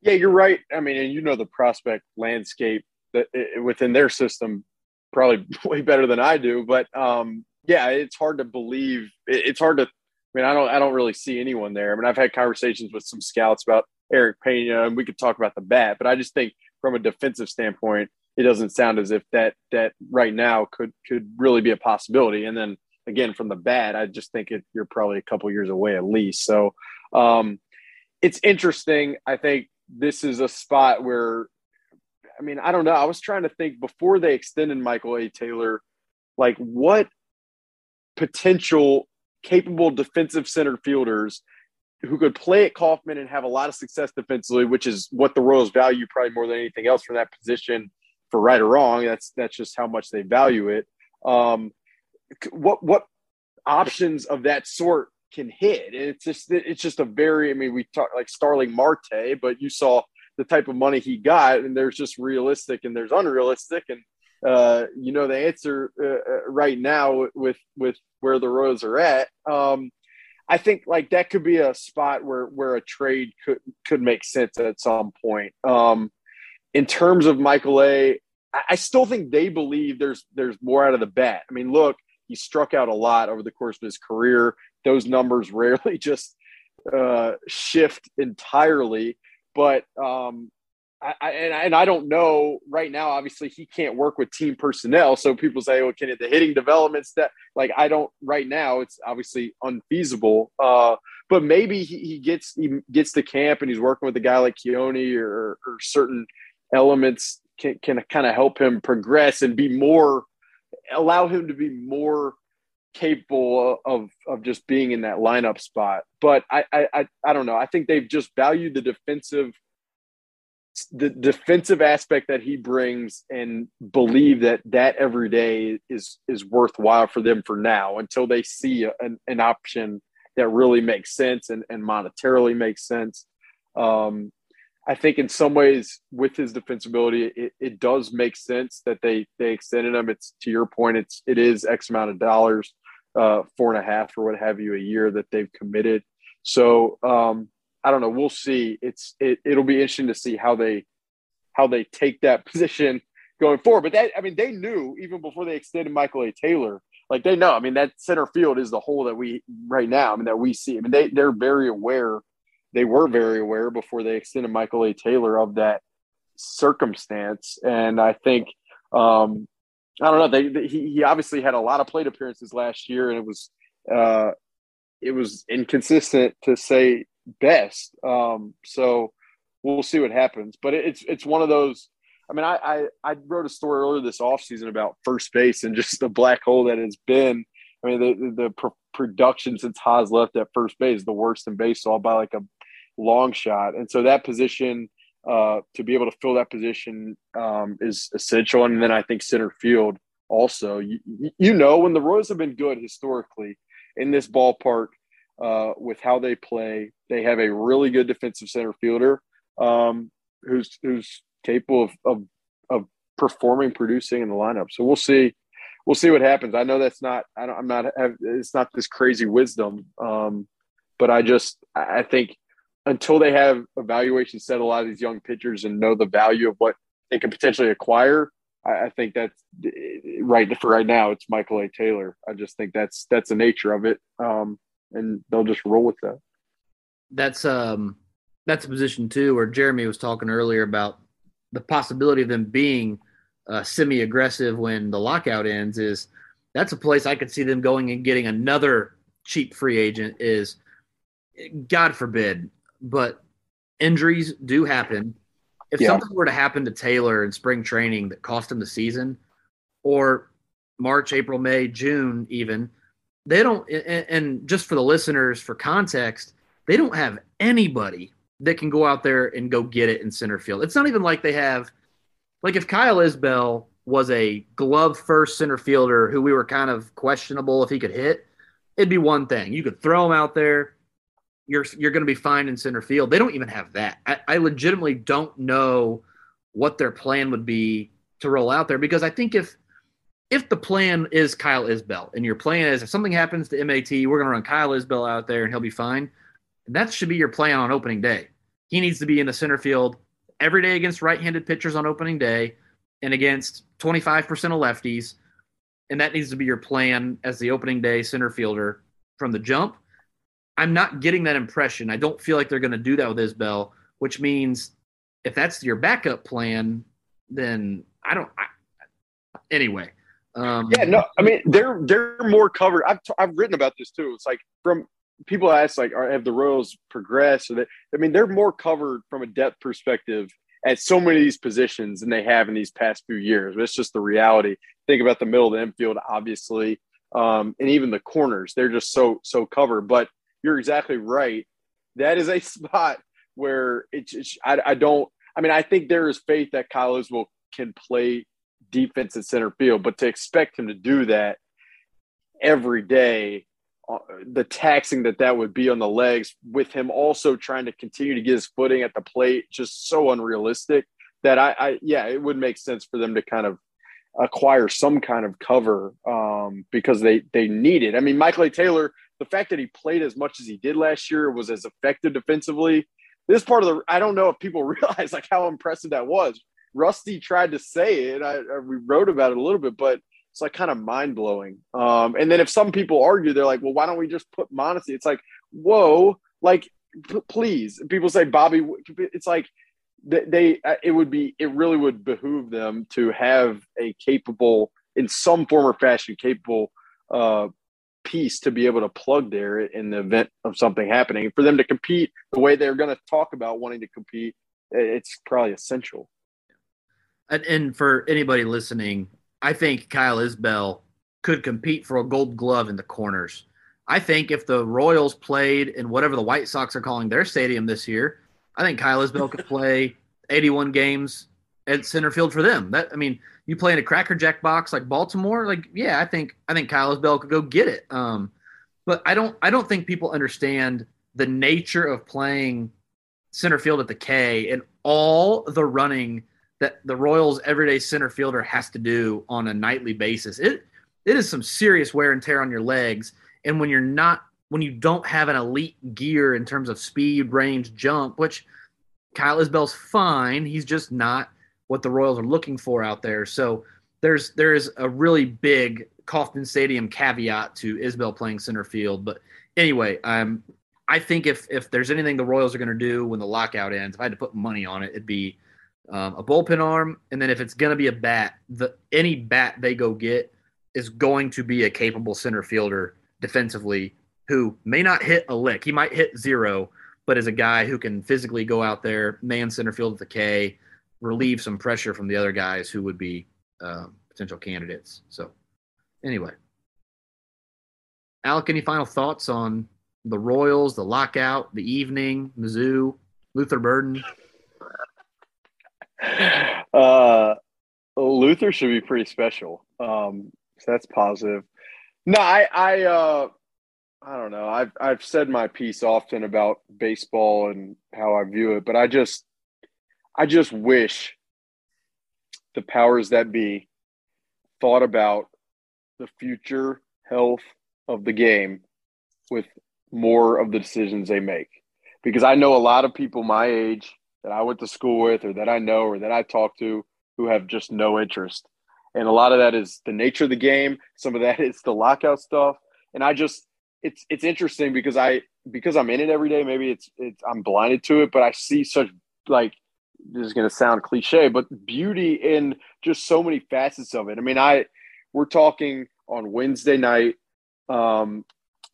Yeah, you're right. I mean, and you know the prospect landscape that within their system probably way better than I do. But um, yeah, it's hard to believe. It's hard to. I mean, I don't. I don't really see anyone there. I mean, I've had conversations with some scouts about Erick Peña, and we could talk about the bat. But I just think from a defensive standpoint, it doesn't sound as if that that right now could could really be a possibility. And then again, from the bat, I just think it, you're probably a couple years away at least. So um, it's interesting. I think this is a spot where I mean, I don't know. I was trying to think before they extended Michael A. Taylor, like what potential capable defensive center fielders who could play at Kauffman and have a lot of success defensively, which is what the Royals value probably more than anything else from that position for right or wrong. That's that's just how much they value it. Um, what what options of that sort can hit? And it's just it's just a very I mean we talk like Starling Marte, but you saw the type of money he got, and there's just realistic and there's unrealistic, and uh, you know the answer uh, uh, right now with with where the Royals are at. Um, I think like that could be a spot where where a trade could could make sense at some point. Um, in terms of Michael A, I still think they believe there's there's more out of the bat. I mean, look, he struck out a lot over the course of his career. Those numbers rarely just uh, shift entirely. But um, I, I, and, I, and I don't know right now. Obviously, he can't work with team personnel. So people say, "Well, can it, the hitting developments that like I don't right now? It's obviously unfeasible." Uh, but maybe he, he gets he gets to camp and he's working with a guy like Keoni or, or certain elements can can kind of help him progress and be more allow him to be more capable of of just being in that lineup spot. But I I I don't know. I think they've just valued the defensive the defensive aspect that he brings and believe that that every day is is worthwhile for them for now until they see an, an option that really makes sense and, and monetarily makes sense. Um, I think in some ways with his defensibility, it, it does make sense that they they extended him. It's to your point, it's it is X amount of dollars uh, four and a half or what have you a year that they've committed. So um, I don't know. We'll see. It's it, it'll be interesting to see how they how they take that position going forward. But that I mean, they knew even before they extended Michael A. Taylor. Like they know. I mean, that center field is the hole that we right now. I mean, that we see. I mean, they they're very aware. They were very aware before they extended Michael A. Taylor of that circumstance, and I think um, I don't know. They, they, he, he obviously had a lot of plate appearances last year, and it was uh, it was inconsistent to say best. Um, so we'll see what happens. But it, it's it's one of those. I mean, I, I, I wrote a story earlier this offseason about first base and just the black hole that has been. I mean, the the, the production since Haas left at first base the worst in baseball by like a long shot, and so that position uh, to be able to fill that position um, is essential. And then I think center field also. You, you know, when the Royals have been good historically in this ballpark uh, with how they play, they have a really good defensive center fielder um, who's who's capable of, of, of performing, producing in the lineup. So we'll see. we'll see what happens. I know that's not. I don't, I'm not. It's not this crazy wisdom. Um, but I just I think until they have evaluations set a lot of these young pitchers and know the value of what they can potentially acquire, I, I think that's right for right now. It's Michael A. Taylor. I just think that's that's the nature of it, um, and they'll just roll with that. That's um that's a position too where Jeremy was talking earlier about the possibility of them being uh, semi-aggressive when the lockout ends. Is that's a place I could see them going and getting another cheap free agent. Is God forbid, but injuries do happen if yeah. something were to happen to Taylor in spring training that cost him the season, or March, April, May, June, even, they don't. And just for the listeners, for context, they don't have anybody that can go out there and go get it in center field. It's not even like they have, like if Kyle Isbel was a glove first center fielder who we were kind of questionable if he could hit, it'd be one thing. You could throw him out there you're you're going to be fine in center field. They don't even have that. I, I legitimately don't know what their plan would be to roll out there because I think if if the plan is Kyle Isbel and your plan is if something happens to MAT, we're going to run Kyle Isbel out there and he'll be fine. That should be your plan on opening day. He needs to be in the center field every day against right-handed pitchers on opening day and against 25% of lefties. And that needs to be your plan as the opening day center fielder from the jump. I'm not getting that impression. I don't feel like they're going to do that with Isbel, which means if that's your backup plan, then I don't. I, anyway. Um, yeah, no, I mean they're they're more covered. I've t- I've written about this too. It's like from people ask like, are, have the Royals progressed? Or they, I mean, they're more covered from a depth perspective at so many of these positions than they have in these past few years. It's just the reality. Think about the middle of the infield, obviously, um, and even the corners. They're just so so covered. But you're exactly right. That is a spot where it's, it's I, I, don't. I mean, I think there is faith that Kyle Isbel can play defense in center field, but to expect him to do that every day, uh, the taxing that that would be on the legs, with him also trying to continue to get his footing at the plate, just so unrealistic that I, I yeah, it would make sense for them to kind of acquire some kind of cover um, because they they need it. I mean, Michael A. Taylor the fact that he played as much as he did last year was as effective defensively. This part of the I don't know if people realize like how impressive that was. Rusty tried to say it. I, I we wrote about it a little bit, but it's like kind of mind blowing. Um, and then if some people argue, they're like, well, why don't we just put Mondesi? It's like, whoa, like p- please. People say Bobby. It's like they, they it would be it really would behoove them to have a capable in some form or fashion capable uh, piece to be able to plug there in the event of something happening. For them to compete the way they're going to talk about wanting to compete, it's probably essential. And, and for anybody listening, I think Kyle Isbel could compete for a gold glove in the corners. I think if the Royals played in whatever the White Sox are calling their stadium this year, I think Kyle Isbel could play 81 games at center field for them. That I mean, you play in a Cracker Jack box like Baltimore, like yeah, I think I think Kyle Bell could go get it. Um, but I don't I don't think people understand the nature of playing center field at the K and all the running that the Royals everyday center fielder has to do on a nightly basis. It it is some serious wear and tear on your legs. And when you're not when you don't have an elite gear in terms of speed, range, jump, which Kyle Isbel's fine, he's just not what the Royals are looking for out there. So there's there's a really big Kauffman Stadium caveat to Isbel playing center field. But anyway, um, I think if if there's anything the Royals are going to do when the lockout ends, if I had to put money on it, it'd be um, a bullpen arm, and then if it's going to be a bat, the any bat they go get is going to be a capable center fielder defensively who may not hit a lick. He might hit zero, but is a guy who can physically go out there, man center field at the K, relieve some pressure from the other guys who would be uh, potential candidates. So, anyway, Alec, any final thoughts on the Royals, the lockout, the evening, Mizzou, Luther Burden? Uh, Luther should be pretty special. Um, so that's positive. No, I, I, uh, I don't know. I've I've said my piece often about baseball and how I view it, but I just I just wish the powers that be thought about the future health of the game with more of the decisions they make. Because I know a lot of people my age that I went to school with or that I know or that I talk to who have just no interest. And a lot of that is the nature of the game. Some of that is the lockout stuff. And I just it's it's interesting because I because I'm in it every day, maybe it's it's I'm blinded to it, but I see such like this is gonna sound cliche, but beauty in just so many facets of it. I mean, I we're talking on Wednesday night. Um,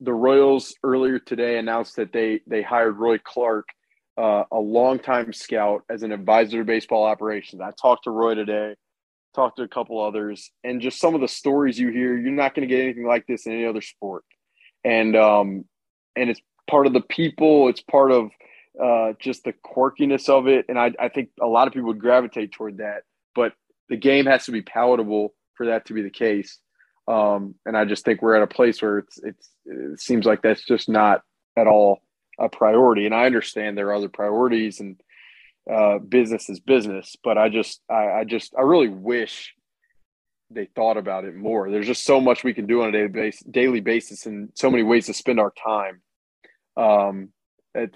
the Royals earlier today announced that they they hired Roy Clark, uh, a longtime scout, as an advisor to baseball operations. I talked to Roy today, talked to a couple others, and just some of the stories you hear, you're not going to get anything like this in any other sport. And um, and it's part of the people. It's part of uh, just the quirkiness of it, and I, I think a lot of people would gravitate toward that. But the game has to be palatable for that to be the case. Um, and I just think we're at a place where it's, it's it seems like that's just not at all a priority. And I understand there are other priorities and uh, business is business, but I just I, I just I really wish they thought about it more. There's just so much we can do on a daily basis, daily basis and so many ways to spend our time. Um,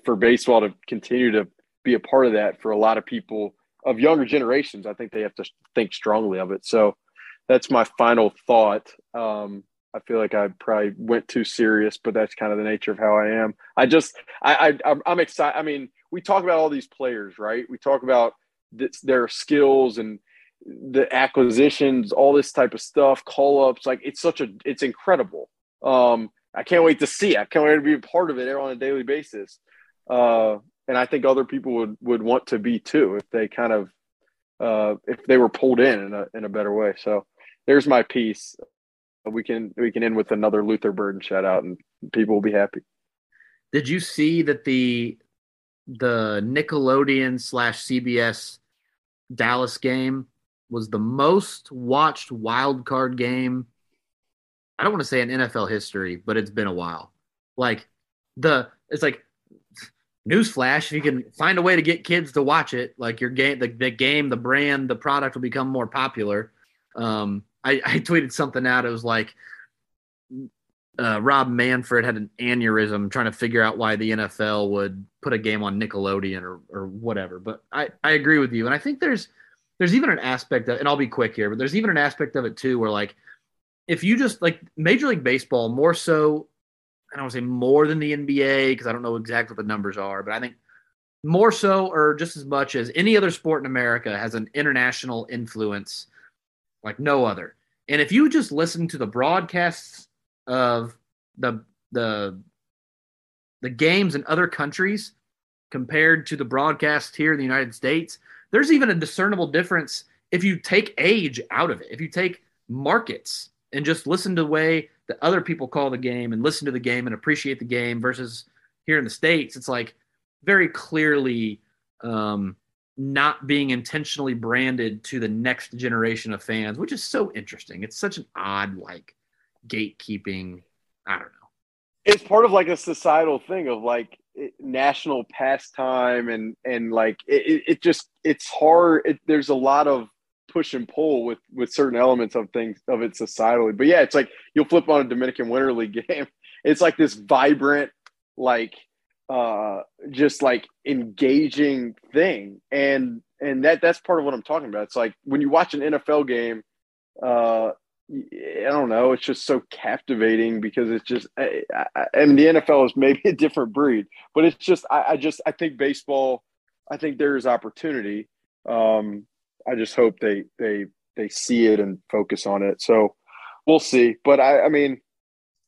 for baseball to continue to be a part of that for a lot of people of younger generations, I think they have to think strongly of it. So that's my final thought. Um, I feel like I probably went too serious, but that's kind of the nature of how I am. I just, I, I I'm excited. I mean, we talk about all these players, right? We talk about this, their skills and the acquisitions, all this type of stuff, call ups. Like it's such a, it's incredible. Um, I can't wait to see. I can't wait to be a part of it on a daily basis. Uh, and I think other people would would want to be too if they kind of uh, if they were pulled in in a in a better way. So there's my piece. We can we can end with another Luther Burden shout out, and people will be happy. Did you see that the the Nickelodeon slash CBS Dallas game was the most watched wild card game? I don't want to say in NFL history, but it's been a while. Like the it's like newsflash if you can find a way to get kids to watch it like your game the, the game the brand the product will become more popular. Um, I, I, tweeted something out. It was like uh, rob manfred had an aneurysm trying to figure out why the nfl would put a game on nickelodeon or, or whatever. But I, I agree with you. And i think there's there's even an aspect of and i'll be quick here but there's even an aspect of it too where like if you just like major league baseball more so I don't want to say more than the NBA because I don't know exactly what the numbers are, but I think more so or just as much as any other sport in America has an international influence like no other. And if you just listen to the broadcasts of the the the games in other countries compared to the broadcast here in the United States, there's even a discernible difference if you take age out of it. If you take markets and just listen to the way that other people call the game and listen to the game and appreciate the game versus here in the states it's like very clearly um, not being intentionally branded to the next generation of fans which is so interesting. It's such an odd like gatekeeping. I don't know. It's part of like a societal thing of like national pastime and and like it, it just it's hard it, there's a lot of push and pull with with certain elements of things of it societally. But yeah, it's like you'll flip on a Dominican Winter League game. It's like this vibrant, like uh just like engaging thing. And and that that's part of what I'm talking about. It's like when you watch an NFL game, uh I don't know. It's just so captivating because it's just, I, I, I mean, the NFL is maybe a different breed, but it's just, I, I just, I think baseball, I think there is opportunity. Um, I just hope they they they see it and focus on it. So we'll see. But I, I mean,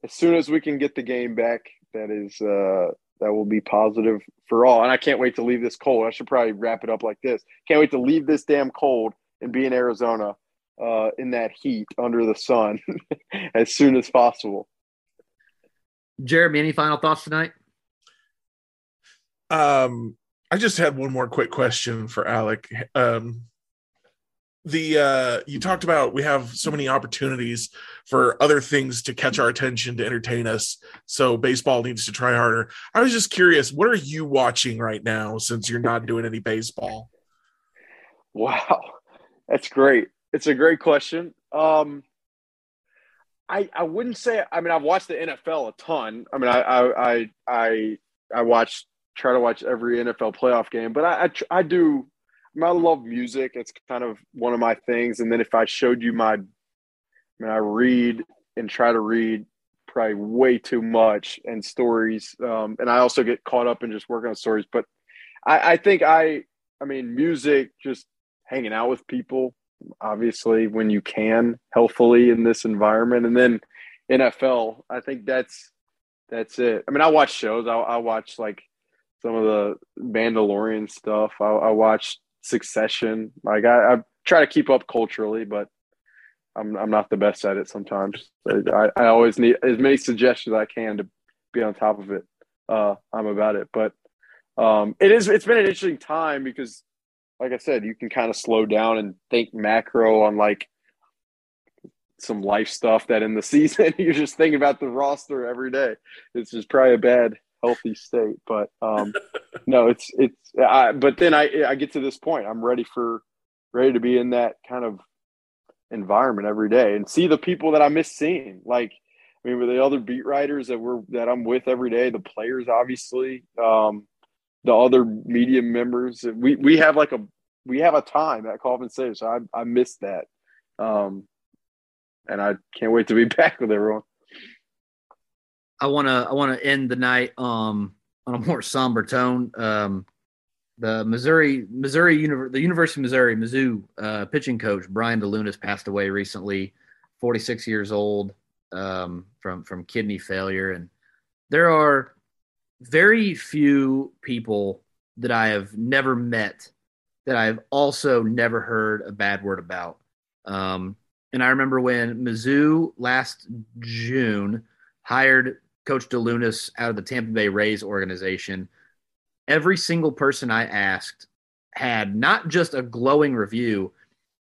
as soon as we can get the game back, that is uh, that will be positive for all. And I can't wait to leave this cold. I should probably wrap it up like this. Can't wait to leave this damn cold and be in Arizona uh, in that heat under the sun as soon as possible. Jeremy, any final thoughts tonight? Um, I just had one more quick question for Alec. Um, the uh you talked about we have so many opportunities for other things to catch our attention to entertain us so baseball needs to try harder i was just curious what are you watching right now since you're not doing any baseball wow that's great it's a great question um I, I wouldn't say. I mean, I've watched the NFL a ton. I mean, I I I I, I watch try to watch every NFL playoff game, but I I, I do. I, love music. It's kind of one of my things. And then if I showed you my, I mean, I read and try to read probably way too much and stories. Um, and I also get caught up in just working on stories. But I, I think I, I mean, music, just hanging out with people, obviously when you can healthfully in this environment and then nfl i think that's that's it i mean i watch shows i, I watch like some of the mandalorian stuff i, I watch succession. Like I, I, try to keep up culturally but i'm, I'm not the best at it sometimes. I, I always need as many suggestions as i can to be on top of it uh, i'm about it. But um, it is it's been an interesting time because like I said, you can kind of slow down and think macro on like some life stuff that in the season you're just thinking about the roster every day. It's just probably a bad healthy state. But um, no, it's it's. I, but then I I get to this point. I'm ready for ready to be in that kind of environment every day and see the people that I miss seeing. Like I mean, with the other beat writers that we're that I'm with every day, the players obviously. Um, the other media members. We we have like a we have a time at Coffin Save, so I I missed that, um, and I can't wait to be back with everyone. I wanna I wanna end the night um on a more somber tone. Um, the Missouri Missouri the University of Missouri Mizzou uh, pitching coach Brian DeLunas passed away recently, 46 years old um, from from kidney failure, and there are very few people that I have never met that I've also never heard a bad word about. Um, and I remember when Mizzou last June hired Coach DeLunas out of the Tampa Bay Rays organization. Every single person I asked had not just a glowing review,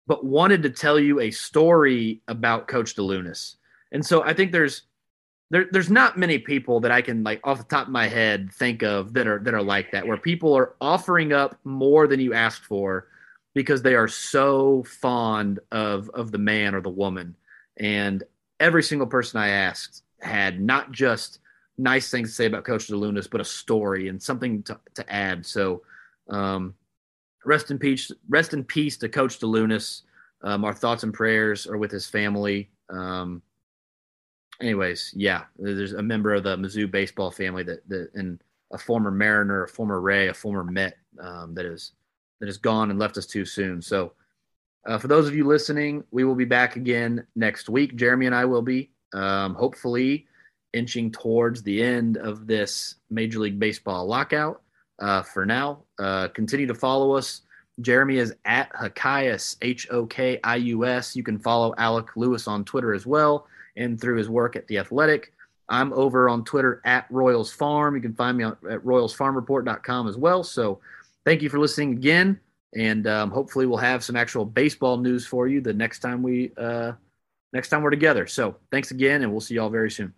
but wanted to tell you a story about Coach DeLunas. And so I think there's there, there's not many people that I can like off the top of my head think of that are that are like that, where people are offering up more than you asked for because they are so fond of of the man or the woman. And every single person I asked had not just nice things to say about Coach DeLunas, but a story and something to, to add. So um, rest in peace, rest in peace to Coach DeLunas. Um, our thoughts and prayers are with his family. Um, anyways, yeah, there's a member of the Mizzou baseball family that, that and a former Mariner, a former Ray, a former Met um, that is that is gone and left us too soon. So, uh, for those of you listening, we will be back again next week. Jeremy and I will be um, hopefully inching towards the end of this Major League Baseball lockout. Uh, for now, uh, continue to follow us. Jeremy is at Hokius, H O K I U S. You can follow Alec Lewis on Twitter as well and through his work at The Athletic. I'm over on Twitter at Royals Farm. You can find me at royalsfarmreport.com as well. So thank you for listening again. And um, hopefully we'll have some actual baseball news for you the next time we uh, next time we're together. So thanks again, and we'll see y'all very soon.